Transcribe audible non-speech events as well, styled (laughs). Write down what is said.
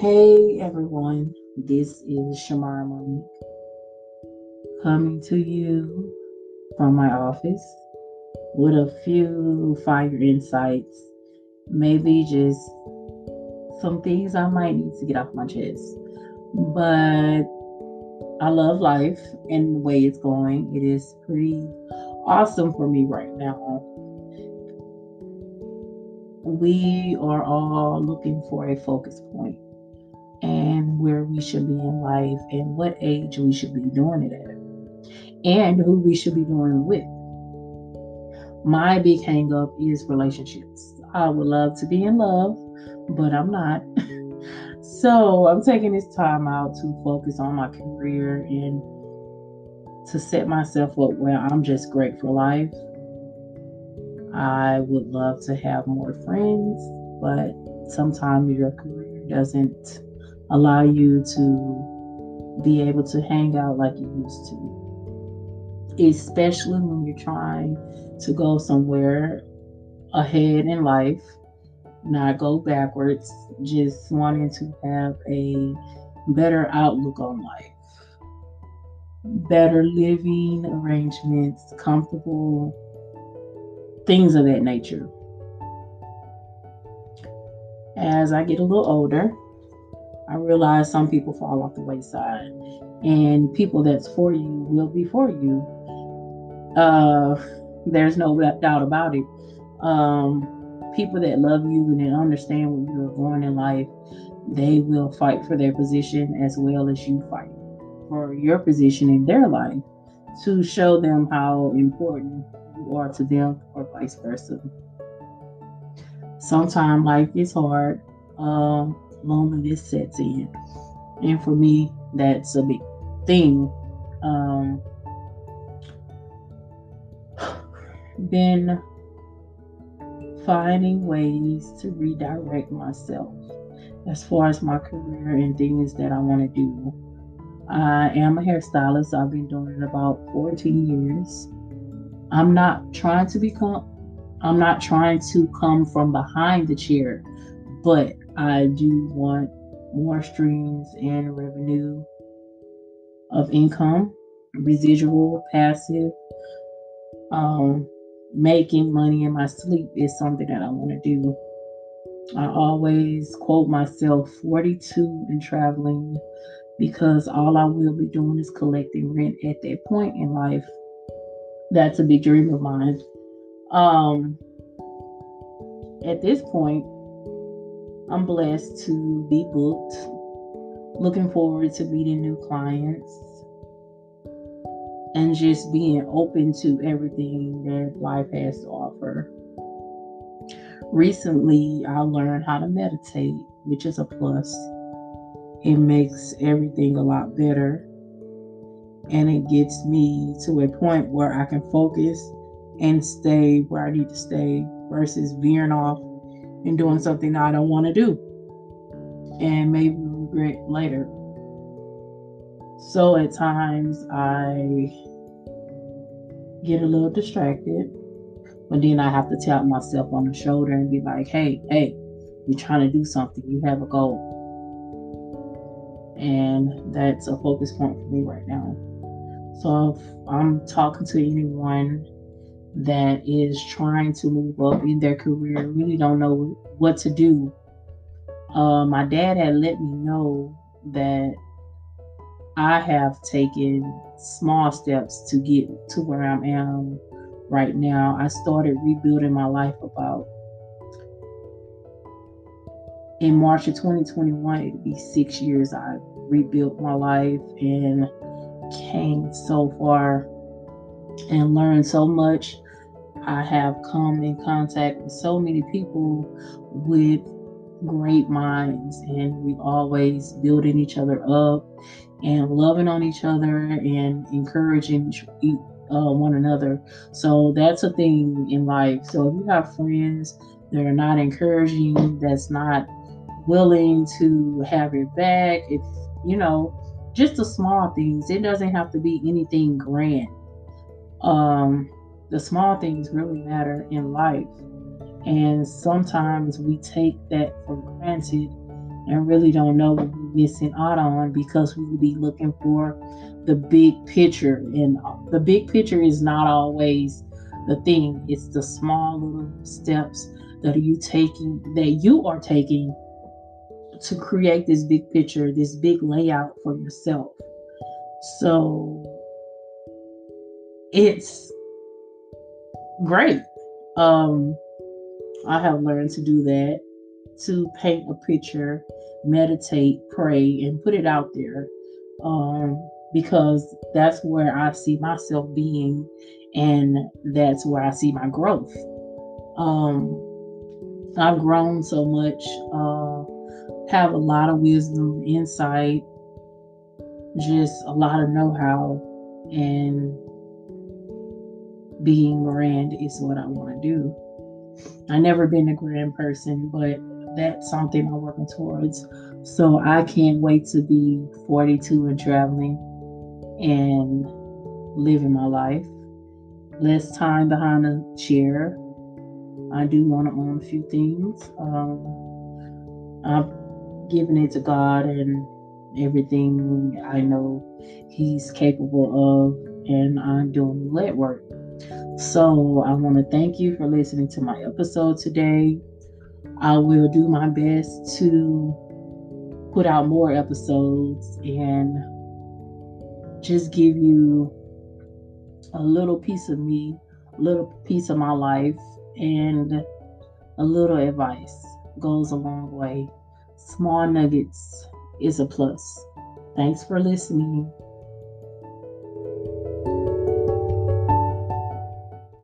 Hey everyone, this is Shamar Monique coming to you from my office with a few fire insights, maybe just some things I might need to get off my chest. But I love life and the way it's going. It is pretty awesome for me right now. We are all looking for a focus point and where we should be in life and what age we should be doing it at and who we should be doing it with. My big hang up is relationships. I would love to be in love, but I'm not. (laughs) so I'm taking this time out to focus on my career and to set myself up where I'm just great for life. I would love to have more friends, but sometimes your career doesn't allow you to be able to hang out like you used to. Especially when you're trying to go somewhere ahead in life, not go backwards, just wanting to have a better outlook on life, better living arrangements, comfortable things of that nature. As I get a little older, I realize some people fall off the wayside, and people that's for you will be for you. Uh, there's no doubt about it. Um, people that love you and understand what you're going in life, they will fight for their position as well as you fight for your position in their life to show them how important you are to them, or vice versa. Sometimes life is hard. Um, loneliness sets in. And for me, that's a big thing. Um, (sighs) been finding ways to redirect myself as far as my career and things that I want to do. I am a hairstylist. I've been doing it about 14 years. I'm not trying to become I'm not trying to come from behind the chair, but I do want more streams and revenue of income, residual, passive. Um, making money in my sleep is something that I want to do. I always quote myself 42 and traveling because all I will be doing is collecting rent at that point in life. That's a big dream of mine. Um, at this point, I'm blessed to be booked. Looking forward to meeting new clients and just being open to everything that life has to offer. Recently, I learned how to meditate, which is a plus. It makes everything a lot better and it gets me to a point where I can focus and stay where I need to stay versus veering off and doing mm-hmm. something I don't want to do and maybe regret later. So at times I get a little distracted, but then I have to tap myself on the shoulder and be like, hey, hey, you're trying to do something, you have a goal. And that's a focus point for me right now. So if I'm talking to anyone that is trying to move up in their career, really don't know what to do. Uh, my dad had let me know that I have taken small steps to get to where I am right now. I started rebuilding my life about in March of 2021, it'd be six years I rebuilt my life and came so far and learned so much. I have come in contact with so many people with great minds, and we always building each other up and loving on each other and encouraging uh, one another. So that's a thing in life. So if you have friends that are not encouraging, that's not willing to have your back, if you know, just the small things. It doesn't have to be anything grand um, the small things really matter in life. And sometimes we take that for granted and really don't know what we're missing out on because we will be looking for the big picture. And the big picture is not always the thing, it's the small little steps that are you taking that you are taking to create this big picture, this big layout for yourself. So it's great. Um, I have learned to do that to paint a picture, meditate, pray, and put it out there um, because that's where I see myself being, and that's where I see my growth. Um, I've grown so much, uh, have a lot of wisdom, insight, just a lot of know how, and being grand is what I want to do. I never been a grand person, but that's something I'm working towards. So I can't wait to be 42 and traveling and living my life. Less time behind a chair. I do want to own a few things. Um, I'm giving it to God and everything I know He's capable of, and I'm doing lead work. So I want to thank you for listening to my episode today. I will do my best to put out more episodes and just give you a little piece of me, a little piece of my life, and a little advice goes a long way. Small nuggets is a plus. Thanks for listening.